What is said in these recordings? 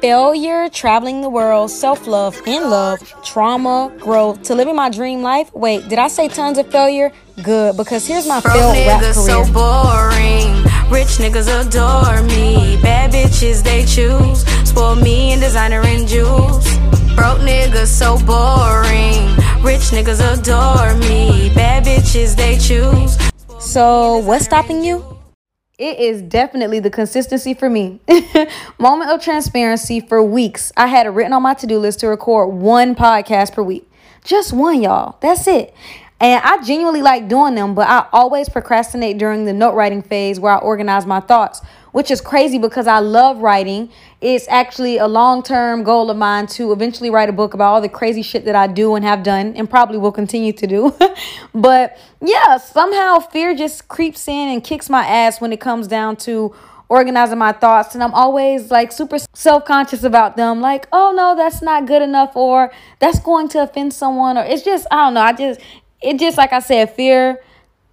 failure, traveling the world, self love, in love, trauma, growth, to living my dream life. Wait, did I say tons of failure? Good, because here's my Broke failed rap niggas career. so boring. Rich niggas adore me. Bad bitches they choose. Spoil me in designer and jewels. Broke niggas so boring. Rich niggas adore me. Bad bitches they choose. So, what's stopping you? It is definitely the consistency for me. Moment of transparency for weeks. I had it written on my to do list to record one podcast per week. Just one, y'all. That's it. And I genuinely like doing them, but I always procrastinate during the note writing phase where I organize my thoughts, which is crazy because I love writing. It's actually a long term goal of mine to eventually write a book about all the crazy shit that I do and have done and probably will continue to do. but yeah, somehow fear just creeps in and kicks my ass when it comes down to organizing my thoughts and I'm always like super self-conscious about them like oh no that's not good enough or that's going to offend someone or it's just I don't know I just it just like I said fear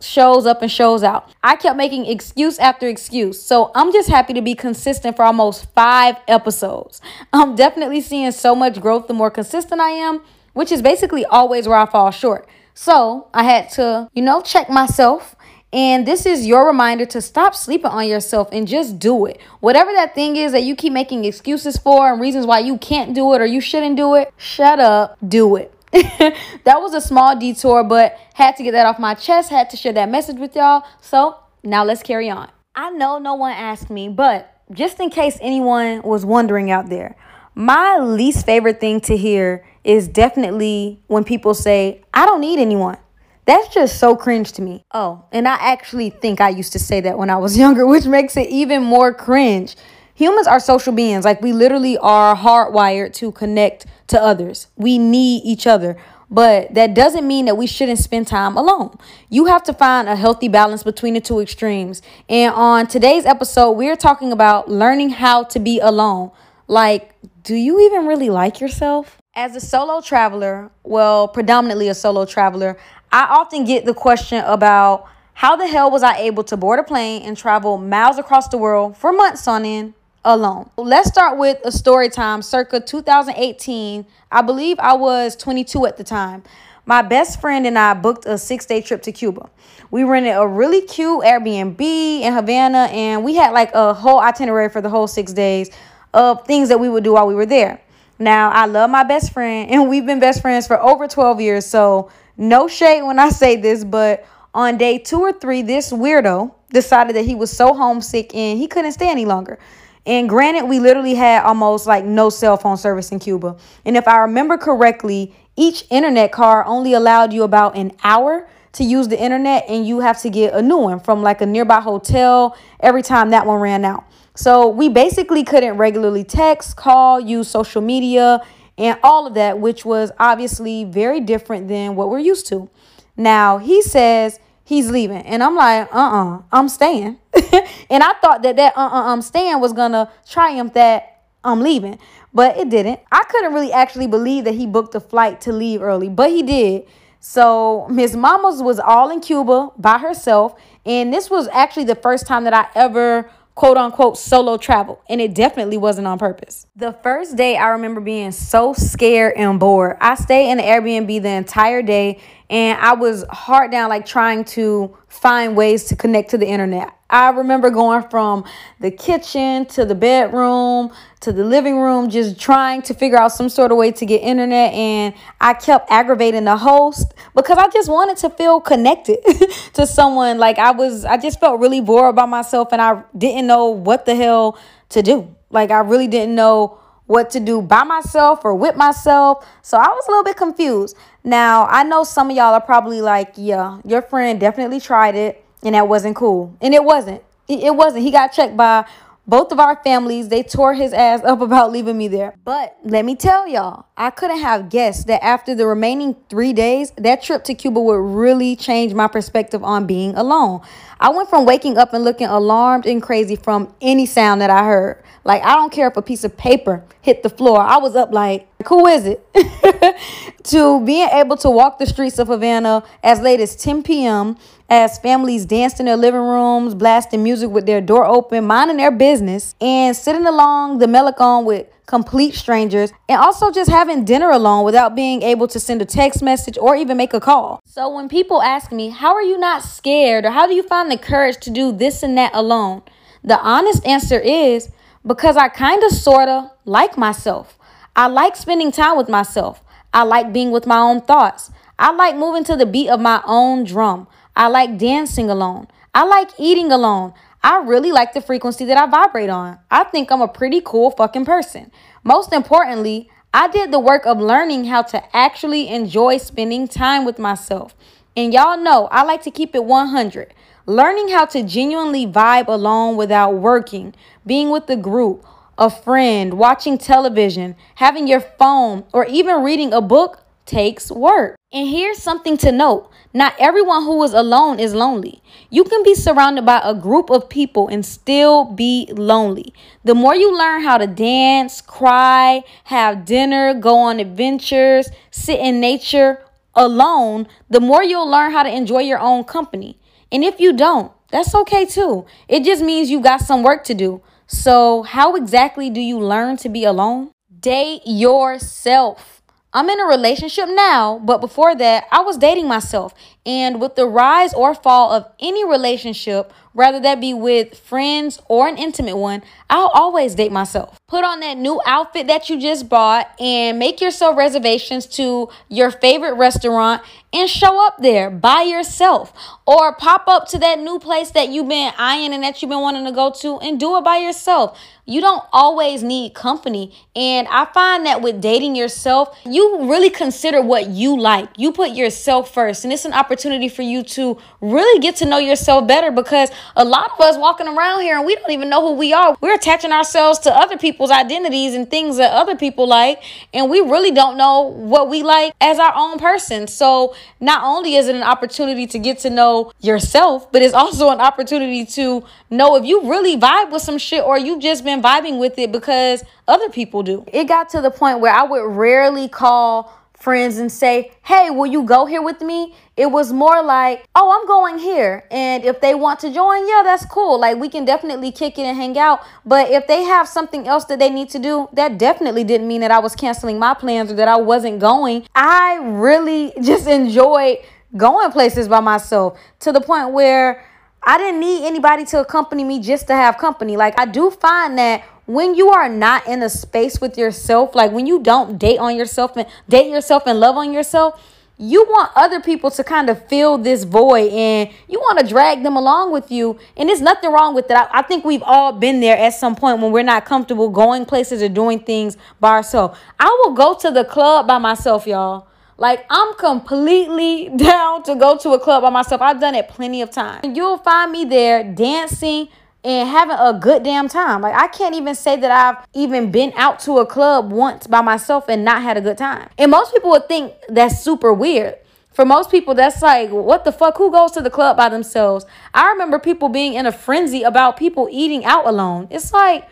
shows up and shows out. I kept making excuse after excuse. So I'm just happy to be consistent for almost 5 episodes. I'm definitely seeing so much growth the more consistent I am, which is basically always where I fall short. So, I had to, you know, check myself and this is your reminder to stop sleeping on yourself and just do it. Whatever that thing is that you keep making excuses for and reasons why you can't do it or you shouldn't do it, shut up, do it. that was a small detour, but had to get that off my chest, had to share that message with y'all. So now let's carry on. I know no one asked me, but just in case anyone was wondering out there, my least favorite thing to hear is definitely when people say, I don't need anyone. That's just so cringe to me. Oh, and I actually think I used to say that when I was younger, which makes it even more cringe. Humans are social beings. Like, we literally are hardwired to connect to others. We need each other. But that doesn't mean that we shouldn't spend time alone. You have to find a healthy balance between the two extremes. And on today's episode, we're talking about learning how to be alone. Like, do you even really like yourself? As a solo traveler, well, predominantly a solo traveler, I often get the question about how the hell was I able to board a plane and travel miles across the world for months on end alone? Let's start with a story time circa 2018. I believe I was 22 at the time. My best friend and I booked a six day trip to Cuba. We rented a really cute Airbnb in Havana and we had like a whole itinerary for the whole six days of things that we would do while we were there. Now, I love my best friend and we've been best friends for over 12 years, so no shade when I say this, but on day two or three, this weirdo decided that he was so homesick and he couldn't stay any longer. And granted, we literally had almost like no cell phone service in Cuba. And if I remember correctly, each internet card only allowed you about an hour to use the internet, and you have to get a new one from like a nearby hotel every time that one ran out. So we basically couldn't regularly text, call, use social media, and all of that, which was obviously very different than what we're used to. Now he says he's leaving, and I'm like, uh uh-uh, uh, i am staying. and I thought that that uh um, uh-uh, I'm was gonna triumph that I'm leaving, but it didn't. I couldn't really actually believe that he booked a flight to leave early, but he did. So Miss Mamas was all in Cuba by herself, and this was actually the first time that I ever quote unquote solo travel and it definitely wasn't on purpose. The first day I remember being so scared and bored. I stayed in the Airbnb the entire day and I was hard down like trying to find ways to connect to the internet. I remember going from the kitchen to the bedroom to the living room, just trying to figure out some sort of way to get internet. And I kept aggravating the host because I just wanted to feel connected to someone. Like I was, I just felt really bored by myself and I didn't know what the hell to do. Like I really didn't know what to do by myself or with myself. So I was a little bit confused. Now, I know some of y'all are probably like, yeah, your friend definitely tried it and that wasn't cool. And it wasn't. It wasn't. He got checked by both of our families. They tore his ass up about leaving me there. But let me tell y'all, I couldn't have guessed that after the remaining three days, that trip to Cuba would really change my perspective on being alone. I went from waking up and looking alarmed and crazy from any sound that I heard. Like, I don't care if a piece of paper hit the floor. I was up like, who is it? to being able to walk the streets of Havana as late as 10 p.m. as families danced in their living rooms, blasting music with their door open, minding their business, and sitting along the Malecon with complete strangers, and also just having dinner alone without being able to send a text message or even make a call. So when people ask me, How are you not scared? or How do you find the courage to do this and that alone? The honest answer is because I kind of, sort of like myself. I like spending time with myself. I like being with my own thoughts. I like moving to the beat of my own drum. I like dancing alone. I like eating alone. I really like the frequency that I vibrate on. I think I'm a pretty cool fucking person. Most importantly, I did the work of learning how to actually enjoy spending time with myself. And y'all know I like to keep it 100. Learning how to genuinely vibe alone without working, being with the group, a friend, watching television, having your phone, or even reading a book takes work. And here's something to note not everyone who is alone is lonely. You can be surrounded by a group of people and still be lonely. The more you learn how to dance, cry, have dinner, go on adventures, sit in nature alone, the more you'll learn how to enjoy your own company. And if you don't, that's okay too. It just means you got some work to do. So, how exactly do you learn to be alone? Date yourself. I'm in a relationship now, but before that, I was dating myself. And with the rise or fall of any relationship, whether that be with friends or an intimate one, I'll always date myself. Put on that new outfit that you just bought and make yourself reservations to your favorite restaurant and show up there by yourself. Or pop up to that new place that you've been eyeing and that you've been wanting to go to and do it by yourself. You don't always need company. And I find that with dating yourself, you really consider what you like. You put yourself first. And it's an opportunity for you to really get to know yourself better because a lot of us walking around here and we don't even know who we are. We're attaching ourselves to other people's identities and things that other people like. And we really don't know what we like as our own person. So not only is it an opportunity to get to know yourself, but it's also an opportunity to know if you really vibe with some shit or you've just been vibing with it because other people do. It got to the point where I would rarely call friends and say, Hey, will you go here with me? It was more like, Oh, I'm going here. And if they want to join, yeah, that's cool. Like, we can definitely kick it and hang out. But if they have something else that they need to do, that definitely didn't mean that I was canceling my plans or that I wasn't going. I really just enjoyed going places by myself to the point where I didn't need anybody to accompany me just to have company. Like, I do find that when you are not in a space with yourself, like when you don't date on yourself and date yourself and love on yourself, you want other people to kind of fill this void and you want to drag them along with you. And there's nothing wrong with that. I, I, think we've all been there at some point when we're not comfortable going places or doing things by ourselves. I will go to the club by myself, y'all. Like I'm completely down to go to a club by myself. I've done it plenty of times. You'll find me there dancing and having a good damn time. Like I can't even say that I've even been out to a club once by myself and not had a good time. And most people would think that's super weird. For most people, that's like, what the fuck? Who goes to the club by themselves? I remember people being in a frenzy about people eating out alone. It's like,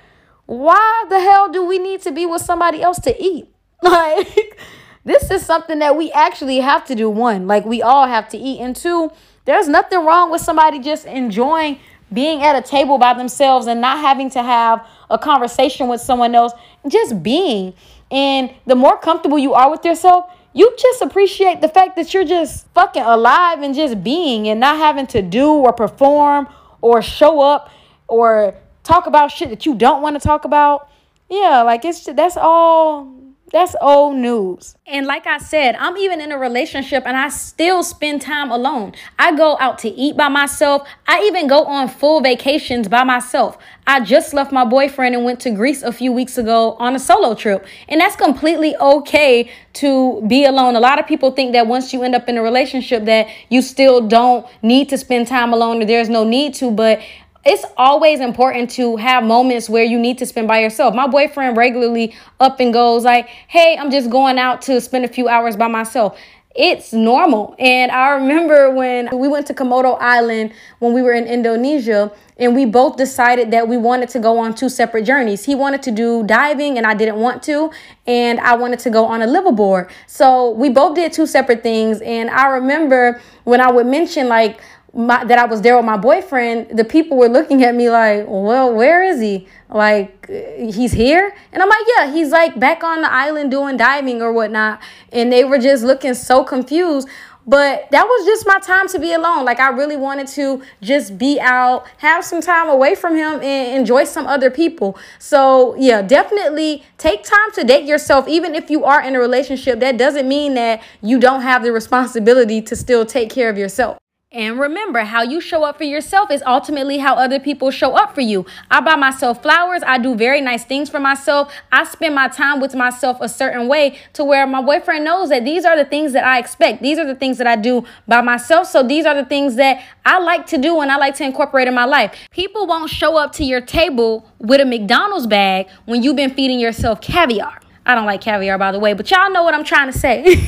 why the hell do we need to be with somebody else to eat? Like, this is something that we actually have to do. One, like we all have to eat. And two, there's nothing wrong with somebody just enjoying being at a table by themselves and not having to have a conversation with someone else, just being. And the more comfortable you are with yourself, you just appreciate the fact that you're just fucking alive and just being and not having to do or perform or show up or talk about shit that you don't want to talk about. Yeah, like it's that's all that's old news. And like I said, I'm even in a relationship and I still spend time alone. I go out to eat by myself. I even go on full vacations by myself. I just left my boyfriend and went to Greece a few weeks ago on a solo trip. And that's completely okay to be alone. A lot of people think that once you end up in a relationship that you still don't need to spend time alone or there's no need to, but it's always important to have moments where you need to spend by yourself. My boyfriend regularly up and goes like, "Hey, I'm just going out to spend a few hours by myself." it's normal. And I remember when we went to Komodo Island when we were in Indonesia, and we both decided that we wanted to go on two separate journeys. He wanted to do diving, and I didn't want to, and I wanted to go on a liveaboard. So we both did two separate things. And I remember when I would mention, like, my, that I was there with my boyfriend, the people were looking at me like, well, where is he? Like, he's here? And I'm like, yeah, he's like back on the island doing diving or whatnot. And they were just looking so confused. But that was just my time to be alone. Like, I really wanted to just be out, have some time away from him, and enjoy some other people. So, yeah, definitely take time to date yourself. Even if you are in a relationship, that doesn't mean that you don't have the responsibility to still take care of yourself. And remember, how you show up for yourself is ultimately how other people show up for you. I buy myself flowers. I do very nice things for myself. I spend my time with myself a certain way to where my boyfriend knows that these are the things that I expect. These are the things that I do by myself. So these are the things that I like to do and I like to incorporate in my life. People won't show up to your table with a McDonald's bag when you've been feeding yourself caviar. I don't like caviar, by the way, but y'all know what I'm trying to say.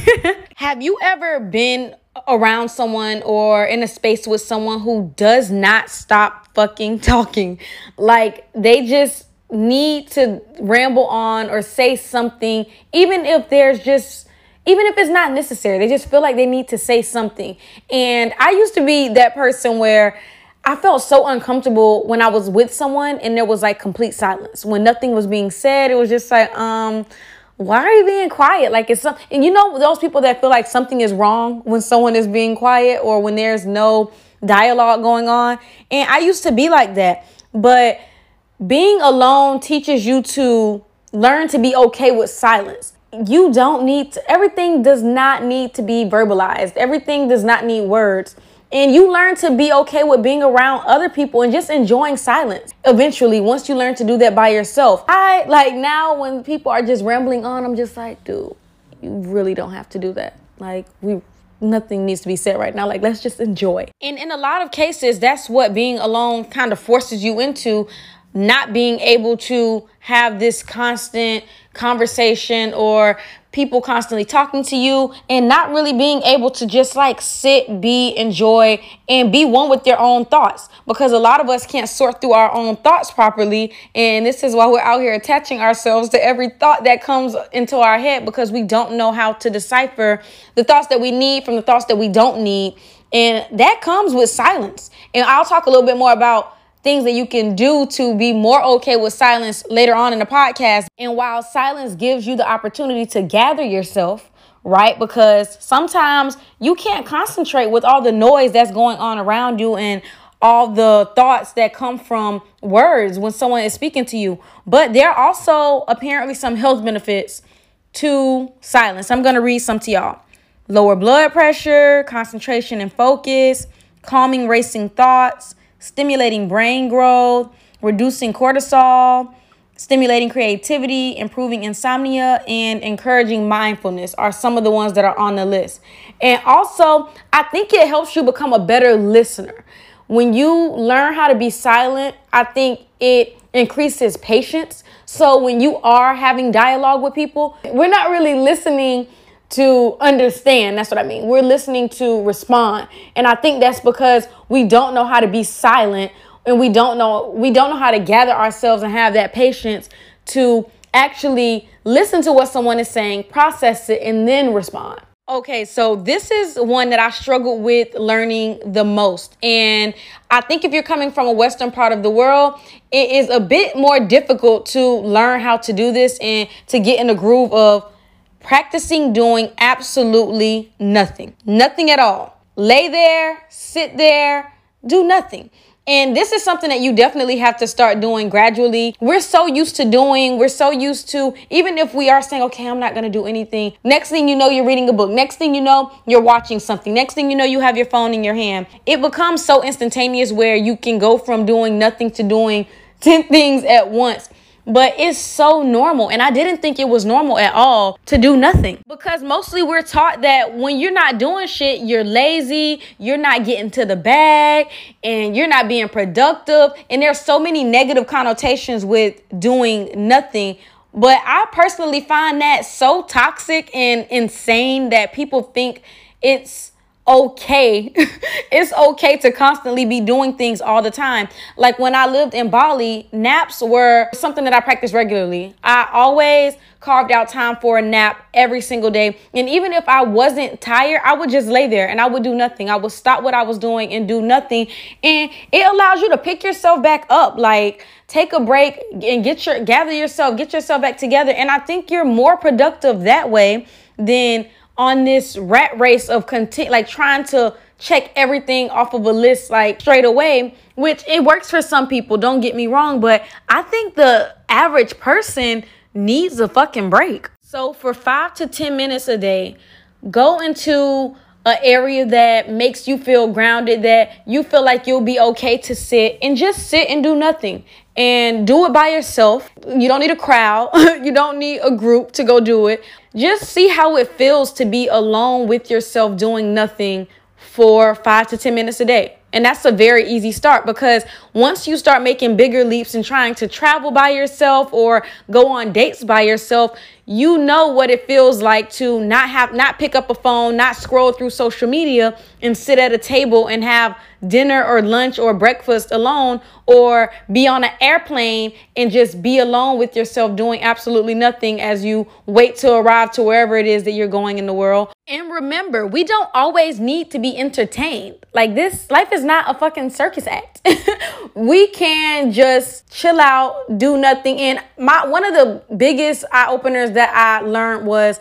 Have you ever been around someone or in a space with someone who does not stop fucking talking. Like they just need to ramble on or say something, even if there's just even if it's not necessary, they just feel like they need to say something. And I used to be that person where I felt so uncomfortable when I was with someone and there was like complete silence. When nothing was being said, it was just like, um, why are you being quiet? Like it's some, and you know those people that feel like something is wrong when someone is being quiet or when there's no dialogue going on. And I used to be like that, but being alone teaches you to learn to be okay with silence. You don't need to, everything does not need to be verbalized. Everything does not need words. And you learn to be okay with being around other people and just enjoying silence. Eventually, once you learn to do that by yourself, I like now when people are just rambling on, I'm just like, dude, you really don't have to do that. Like, we nothing needs to be said right now. Like, let's just enjoy. And in a lot of cases, that's what being alone kind of forces you into not being able to have this constant conversation or people constantly talking to you and not really being able to just like sit, be, enjoy, and be one with their own thoughts. Because a lot of us can't sort through our own thoughts properly. And this is why we're out here attaching ourselves to every thought that comes into our head because we don't know how to decipher the thoughts that we need from the thoughts that we don't need. And that comes with silence. And I'll talk a little bit more about things that you can do to be more okay with silence later on in the podcast. And while silence gives you the opportunity to gather yourself, right? Because sometimes you can't concentrate with all the noise that's going on around you and all the thoughts that come from words when someone is speaking to you. But there are also apparently some health benefits to silence. I'm going to read some to y'all. Lower blood pressure, concentration and focus, calming racing thoughts, stimulating brain growth, reducing cortisol, stimulating creativity, improving insomnia, and encouraging mindfulness are some of the ones that are on the list. And also, I think it helps you become a better listener. When you learn how to be silent, I think it increases patience. So when you are having dialogue with people, we're not really listening to understand. That's what I mean. We're listening to respond. And I think that's because we don't know how to be silent and we don't know we don't know how to gather ourselves and have that patience to actually listen to what someone is saying, process it and then respond. Okay, so this is one that I struggled with learning the most. And I think if you're coming from a Western part of the world, it is a bit more difficult to learn how to do this and to get in the groove of practicing doing absolutely nothing. Nothing at all. Lay there, sit there, do nothing. And this is something that you definitely have to start doing gradually. We're so used to doing, we're so used to, even if we are saying, okay, I'm not going to do anything. Next thing you know, you're reading a book. Next thing you know, you're watching something. Next thing you know, you have your phone in your hand. It becomes so instantaneous where you can go from doing nothing to doing 10 things at once. But it's so normal. And I didn't think it was normal at all to do nothing. Because mostly we're taught that when you're not doing shit, you're lazy, you're not getting to the bag, and you're not being productive. And there's so many negative connotations with doing nothing But I personally find that so toxic and insane that people think it's okay. it's okay to constantly be doing things all the time. Like when I lived in Bali, naps were something that I practiced regularly. I always carved out time for a nap every single day. And even if I wasn't tired, I would just lay there and I would do nothing. I would stop what I was doing and do nothing. And it allows you to pick yourself back up. Like take a break and get your gather yourself, get yourself back together. And I think you're more productive that way than on this rat race of content, like trying to check everything off of a list like straight away, which it works for some people, don't get me wrong, but I think the average person needs a fucking break. So for five to 10 minutes a day, go into an area that makes you feel grounded, that you feel like you'll be okay to sit and just sit and do nothing and do it by yourself. You don't need a crowd, you don't need a group to go do it. Just see how it feels to be alone with yourself doing nothing for five to 10 minutes a day. And that's a very easy start because once you start making bigger leaps and trying to travel by yourself or go on dates by yourself, you know what it feels like to not have not pick up a phone, not scroll through social media and sit at a table and have dinner or lunch or breakfast alone or be on an airplane and just be alone with yourself doing absolutely nothing as you wait to arrive to wherever it is that you're going in the world. And remember, we don't always need to be entertained. Like this life is not a fucking circus act. we can just chill out, do nothing. And my one of the biggest eye openers that I learned was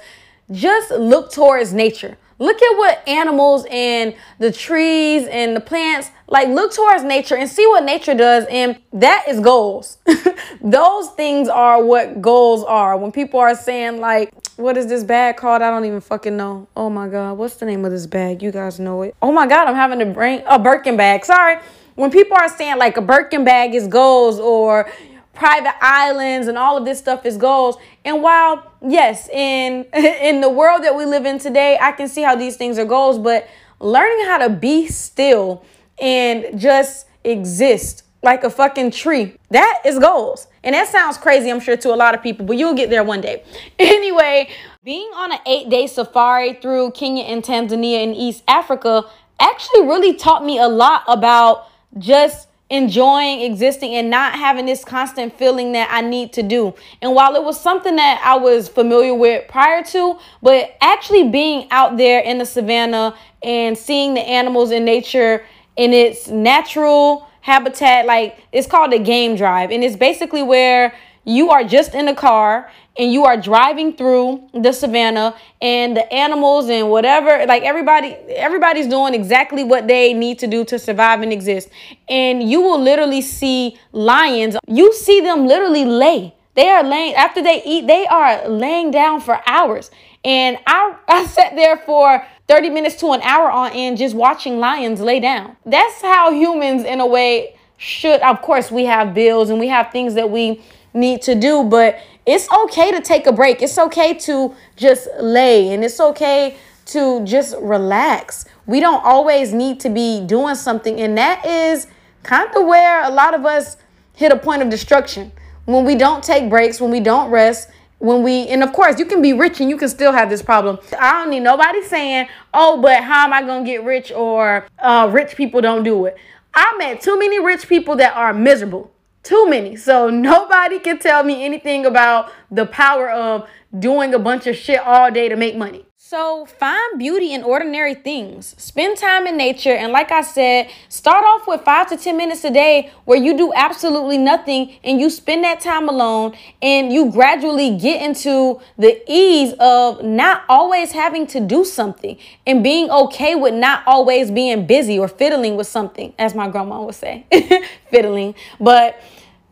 just look towards nature. Look at what animals and the trees and the plants like look towards nature and see what nature does and that is goals. Those things are what goals are. When people are saying like what is this bag called? I don't even fucking know. Oh my god, what's the name of this bag? You guys know it. Oh my god, I'm having to bring a Birkin bag. Sorry. When people are saying like a Birkin bag is goals or private islands and all of this stuff is goals. And while yes, in in the world that we live in today, I can see how these things are goals, but learning how to be still and just exist like a fucking tree. That is goals. And that sounds crazy, I'm sure, to a lot of people, but you'll get there one day. Anyway, being on an eight day safari through Kenya and Tanzania in East Africa actually really taught me a lot about just enjoying existing and not having this constant feeling that I need to do. And while it was something that I was familiar with prior to, but actually being out there in the savannah and seeing the animals in nature in its natural habitat, like it's called a game drive. And it's basically where you are just in a car and you are driving through the savannah and the animals and whatever like everybody everybody's doing exactly what they need to do to survive and exist. And you will literally see lions. You see them literally lay. They are laying after they eat they are laying down for hours. And i i sat there for 30 minutes to an hour on end just watching lions lay down. That's how humans in a way should of course we have bills and we have things that we need to do, but it's okay to take a break. It's okay to just lay and it's okay to just relax. We don't always need to be doing something, and that is kind of where a lot of us hit a point of destruction. When we don't take breaks, when we don't rest, when we and of course you can be rich and you can still have this problem i don't need nobody saying oh but how am i gonna get rich or uh, rich people don't do it i met too many rich people that are miserable too many. So nobody can tell me anything about the power of doing a bunch of shit all day to make money. So find beauty in ordinary things. Spend time in nature. And like I said, start off with five to 10 minutes a day where you do absolutely nothing and you spend that time alone and you gradually get into the ease of not always having to do something and being okay with not always being busy or fiddling with something, as my grandma would say, fiddling. But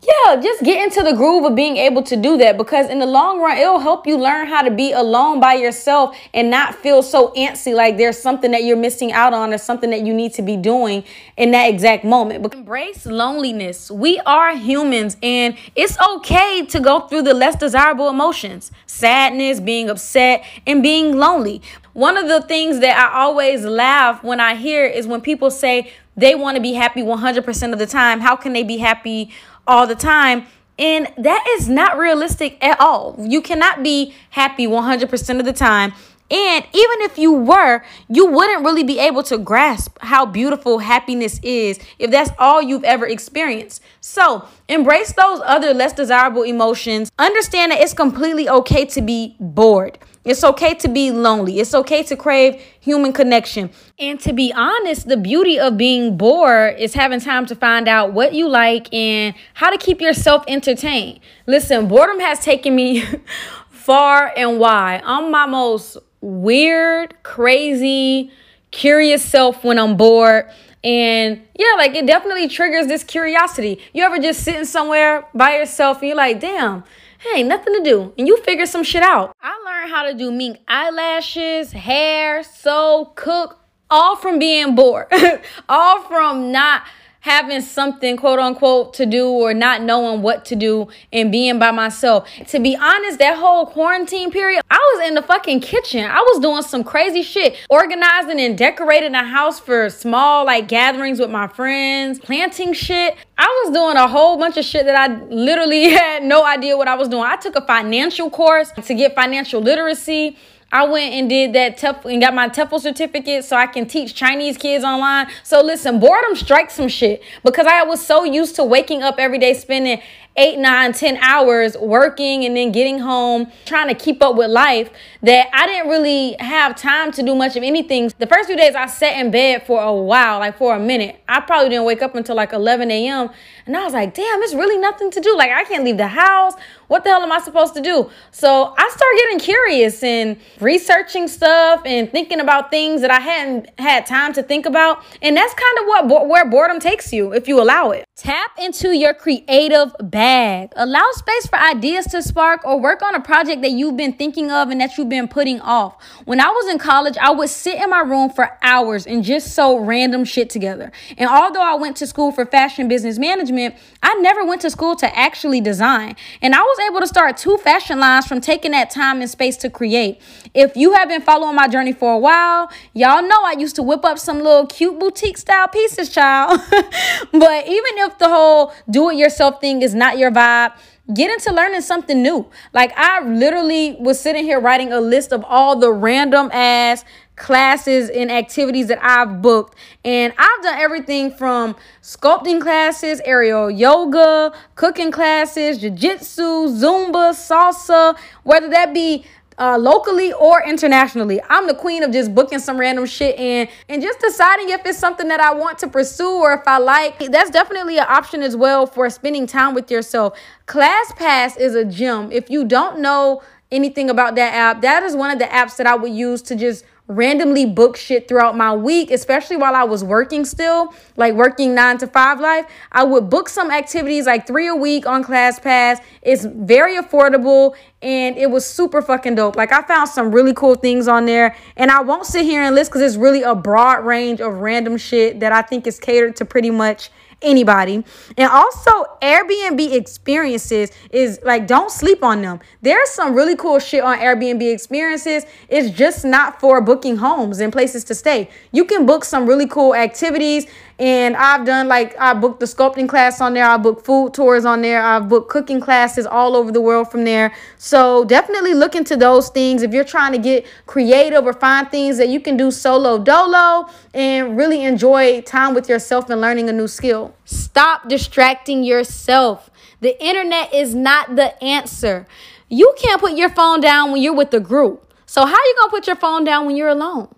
yeah, just get into the groove of being able to do that because in the long run, it'll help you learn how to be alone by yourself and not feel so antsy like there's something that you're missing out on or something that you need to be doing in that exact moment. But embrace loneliness. We are humans and it's okay to go through the less desirable emotions sadness, being upset, and being lonely. One of the things that I always laugh when I hear is when people say they want to be happy 100% of the time. How can they be happy? All the time And that is not realistic at all. You cannot be happy 100% of the time. And even if you were, you wouldn't really be able to grasp how beautiful happiness is if that's all you've ever experienced. So embrace those other less desirable emotions. Understand that it's completely okay to be bored. It's okay to be lonely. It's okay to crave human connection. And to be honest, the beauty of being bored is having time to find out what you like and how to keep yourself entertained. Listen, boredom has taken me far and wide. I'm my most weird, crazy, curious self when I'm bored. And yeah, like it definitely triggers this curiosity. You ever just sitting somewhere by yourself and you're like, damn, hey, nothing to do. And you figure some shit out. I learned how to do mink eyelashes, hair, sew, cook, all from being bored, all from not having something quote unquote to do or not knowing what to do and being by myself. To be honest, that whole quarantine period, I was in the fucking kitchen. I was doing some crazy shit, organizing and decorating a house for small like gatherings with my friends, planting shit. I was doing a whole bunch of shit that I literally had no idea what I was doing. I took a financial course to get financial literacy. I went and did that TEFL and got my TEFL certificate so I can teach Chinese kids online. So listen, boredom strikes some shit because I was so used to waking up every day spending eight, nine, ten hours working and then getting home, trying to keep up with life, that I didn't really have time to do much of anything. The first few days I sat in bed for a while, like for a minute. I probably didn't wake up until like 11 a.m. And I was like, damn, it's really nothing to do. Like I can't leave the house. What the hell am I supposed to do? So I started getting curious and researching stuff and thinking about things that I hadn't had time to think about. And that's kind of what where boredom takes you if you allow it. Tap into your creative bag. Allow space for ideas to spark or work on a project that you've been thinking of and that you've been putting off. When I was in college, I would sit in my room for hours and just sew random shit together. And although I went to school for fashion business management, I never went to school to actually design. And I was able to start two fashion lines from taking that time and space to create. If you have been following my journey for a while, y'all know I used to whip up some little cute boutique style pieces, child. but even if the whole do it yourself thing is not your vibe, get into learning something new. Like I literally was sitting here writing a list of all the random ass classes and activities that I've booked. And I've done everything from sculpting classes, aerial yoga, cooking classes, jiu-jitsu, Zumba, salsa, whether that be uh, locally or internationally. I'm the queen of just booking some random shit in and just deciding if it's something that I want to pursue or if I like. That's definitely an option as well for spending time with yourself. ClassPass is a gym. If you don't know anything about that app, that is one of the apps that I would use to just randomly book shit throughout my week, especially while I was working still, like working nine to five life. I would book some activities like three a week on ClassPass. It's very affordable and it was super fucking dope. Like I found some really cool things on there and I won't sit here and list because it's really a broad range of random shit that I think is catered to pretty much anybody. And also Airbnb experiences is like don't sleep on them. There's some really cool shit on Airbnb experiences. It's just not for booking homes and places to stay. You can book some really cool activities and I've done like I booked the sculpting class on there. I booked food tours on there. I've booked cooking classes all over the world from there. So definitely look into those things if you're trying to get creative or find things that you can do solo dolo and really enjoy time with yourself and learning a new skill. Stop distracting yourself. The internet is not the answer. You can't put your phone down when you're with the group. So how are you going to put your phone down when you're alone?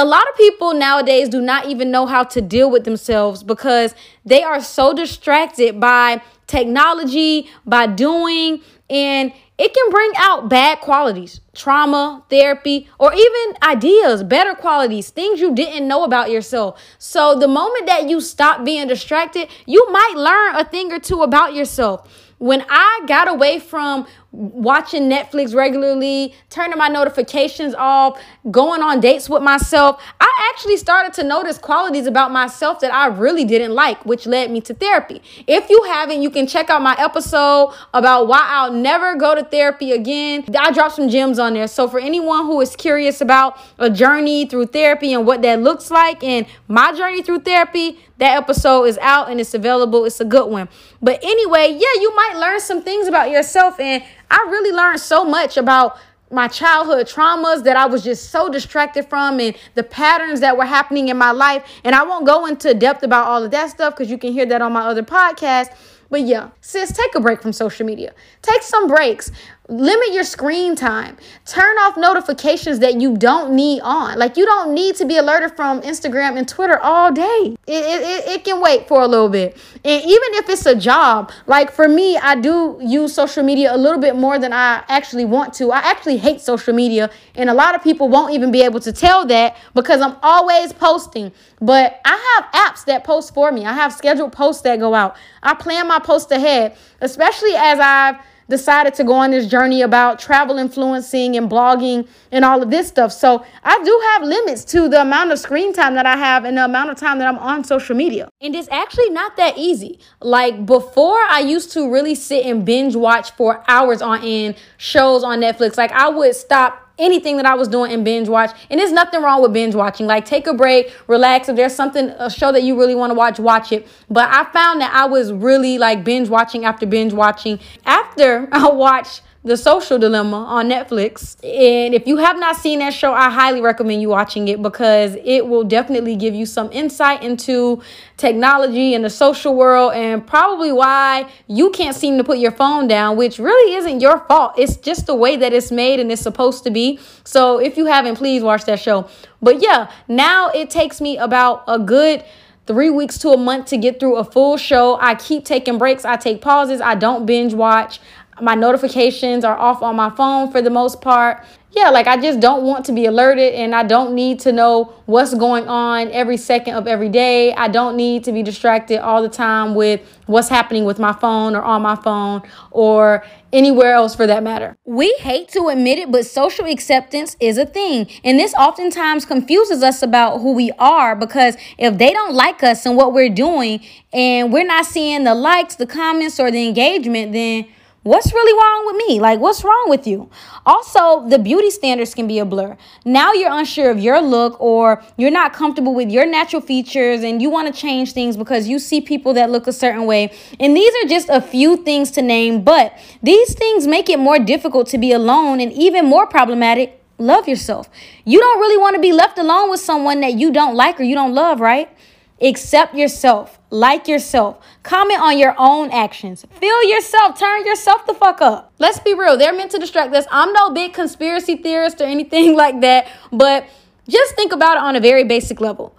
A lot of people nowadays do not even know how to deal with themselves because they are so distracted by technology, by doing, and it can bring out bad qualities, trauma, therapy, or even ideas, better qualities, things you didn't know about yourself. So, the moment that you stop being distracted, you might learn a thing or two about yourself when I got away from watching Netflix regularly, turning my notifications off, going on dates with myself, I actually started to notice qualities about myself that I really didn't like, which led me to therapy. If you haven't, you can check out my episode about why I'll never go to therapy again. I dropped some gems on there. So, for anyone who is curious about a journey through therapy and what that looks like and my journey through therapy, that episode is out and it's available. It's a good one. But anyway, yeah, you might learn some things about yourself. And I really learned so much about my childhood traumas that I was just so distracted from and the patterns that were happening in my life. And I won't go into depth about all of that stuff because you can hear that on my other podcast. But yeah, sis, take a break from social media. Take some breaks. Limit your screen time. Turn off notifications that you don't need on. Like you don't need to be alerted from Instagram and Twitter all day. It, it, it, can wait for a little bit. And even if it's a job, like for me, I do use social media a little bit more than I actually want to. I actually hate social media. And a lot of people won't even be able to tell that because I'm always posting. But I have apps that post for me. I have scheduled posts that go out. I plan my post ahead, especially as I've decided to go on this journey about travel influencing and blogging and all of this stuff. So I do have limits to the amount of screen time that I have and the amount of time that I'm on social media. And it's actually not that easy. Like before, I used to really sit and binge watch for hours on end shows on Netflix. Like I would stop anything that I was doing and binge watch. And there's nothing wrong with binge watching. Like take a break, relax. If there's something, a show that you really want to watch, watch it. But I found that I was really like binge watching after binge watching. After I watched the Social Dilemma on Netflix. And if you have not seen that show, I highly recommend you watching it because it will definitely give you some insight into technology and the social world and probably why you can't seem to put your phone down, which really isn't your fault. It's just the way that it's made and it's supposed to be. So if you haven't, please watch that show. But yeah, now it takes me about a good three weeks to a month to get through a full show. I keep taking breaks, I take pauses, I don't binge watch. My notifications are off on my phone for the most part. Yeah, like I just don't want to be alerted and I don't need to know what's going on every second of every day. I don't need to be distracted all the time with what's happening with my phone or on my phone or anywhere else for that matter. We hate to admit it, but social acceptance is a thing. And this oftentimes confuses us about who we are because if they don't like us and what we're doing and we're not seeing the likes, the comments, or the engagement, then What's really wrong with me? Like, what's wrong with you? Also, the beauty standards can be a blur. Now you're unsure of your look or you're not comfortable with your natural features and you want to change things because you see people that look a certain way. And these are just a few things to name, but these things make it more difficult to be alone and even more problematic. Love yourself. You don't really want to be left alone with someone that you don't like or you don't love, right? Accept yourself. Like yourself. Comment on your own actions. Feel yourself. Turn yourself the fuck up. Let's be real. They're meant to distract us. I'm no big conspiracy theorist or anything like that, but just think about it on a very basic level.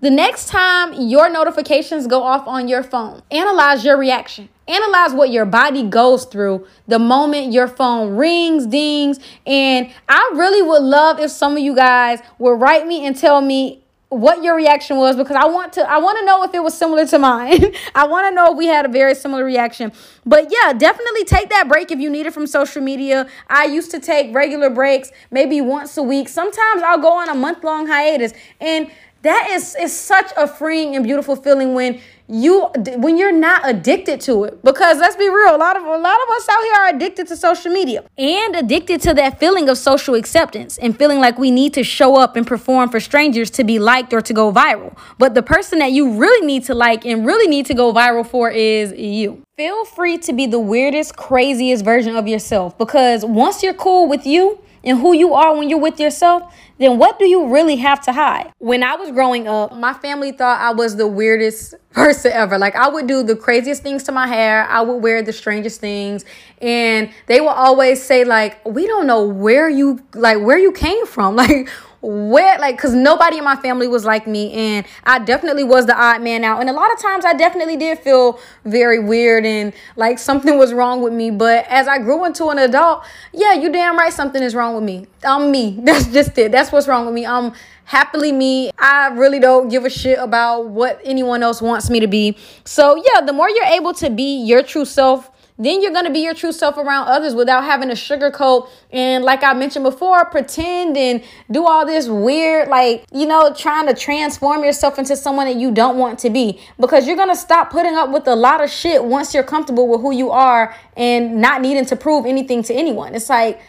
The next time your notifications go off on your phone, analyze your reaction. Analyze what your body goes through the moment your phone rings, dings. And I really would love if some of you guys would write me and tell me what your reaction was because I want to I want to know if it was similar to mine. I want to know if we had a very similar reaction. But yeah, definitely take that break if you need it from social media. I used to take regular breaks maybe once a week. Sometimes I'll go on a month-long hiatus and that is is such a freeing and beautiful feeling when you when you're not addicted to it because let's be real a lot of a lot of us out here are addicted to social media and addicted to that feeling of social acceptance and feeling like we need to show up and perform for strangers to be liked or to go viral. But the person that you really need to like and really need to go viral for is you. Feel free to be the weirdest craziest version of yourself because once you're cool with you and who you are when you're with yourself, then what do you really have to hide? When I was growing up, my family thought I was the weirdest person ever. Like I would do the craziest things to my hair. I would wear the strangest things. And they would always say like, "We don't know where you like where you came from." Like where like because nobody in my family was like me and i definitely was the odd man out. And a lot of times i definitely did feel very weird and like something was wrong with me. But as i grew into an adult yeah you damn right something is wrong with me. I'm me. That's just it. That's what's wrong with me. I'm happily me. I really don't give a shit about what anyone else wants me to be. So yeah the more you're able to be your true self then you're going to be your true self around others without having to sugarcoat and like i mentioned before pretend and do all this weird like you know trying to transform yourself into someone that you don't want to be. Because you're going to stop putting up with a lot of shit once you're comfortable with who you are and not needing to prove anything to anyone. It's like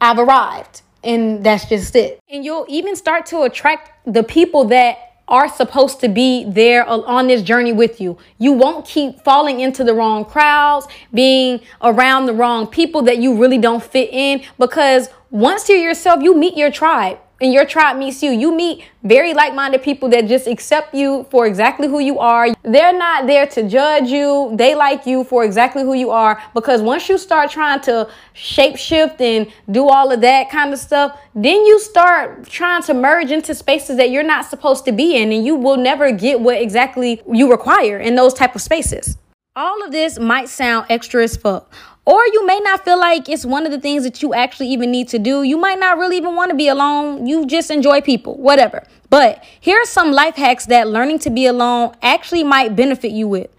i've arrived and that's just it. And you'll even start to attract the people that are supposed to be there on this journey with you. You won't keep falling into the wrong crowds, being around the wrong people that you really don't fit in because once you're yourself, you meet your tribe and your tribe meets you. You meet very like minded people that just accept you for exactly who you are. They're not there to judge you, they like you for exactly who you are. Because once you start trying to shape shift and do all of that kind of stuff, then you start trying to merge into spaces that you're not supposed to be in, and you will never get what exactly you require in those type of spaces. All of this might sound extra as fuck. Or you may not feel like it's one of the things that you actually even need to do. You might not really even want to be alone. You just enjoy people, whatever. But here are some life hacks that learning to be alone actually might benefit you with.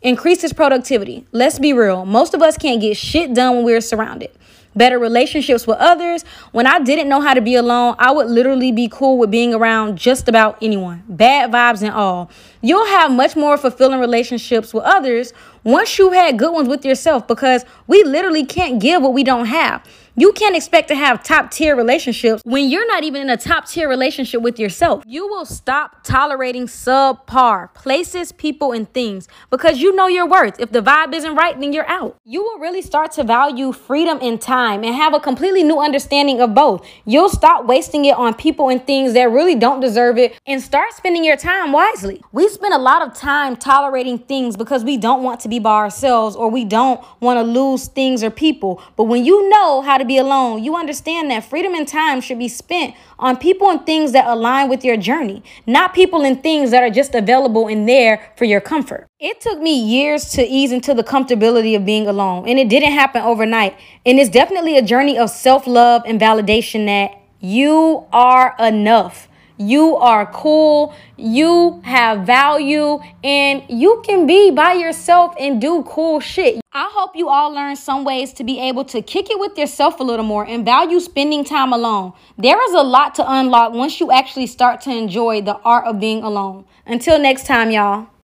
Increases productivity. Let's be real. Most of us can't get shit done when we're surrounded better relationships with others. When I didn't know how to be alone, I would literally be cool with being around just about anyone, bad vibes and all. You'll have much more fulfilling relationships with others once you had good ones with yourself because we literally can't give what we don't have. You can't expect to have top tier relationships when you're not even in a top tier relationship with yourself. You will stop tolerating subpar places, people, and things because you know your worth. If the vibe isn't right, then you're out. You will really start to value freedom and time and have a completely new understanding of both. You'll stop wasting it on people and things that really don't deserve it and start spending your time wisely. We spend a lot of time tolerating things because we don't want to be by ourselves or we don't want to lose things or people. But when you know how to be alone. You understand that freedom and time should be spent on people and things that align with your journey, not people and things that are just available in there for your comfort. It took me years to ease into the comfortability of being alone, and it didn't happen overnight. And it's definitely a journey of self love and validation that you are enough. You are cool, you have value, and you can be by yourself and do cool shit. I hope you all learn some ways to be able to kick it with yourself a little more and value spending time alone. There is a lot to unlock once you actually start to enjoy the art of being alone. Until next time, y'all.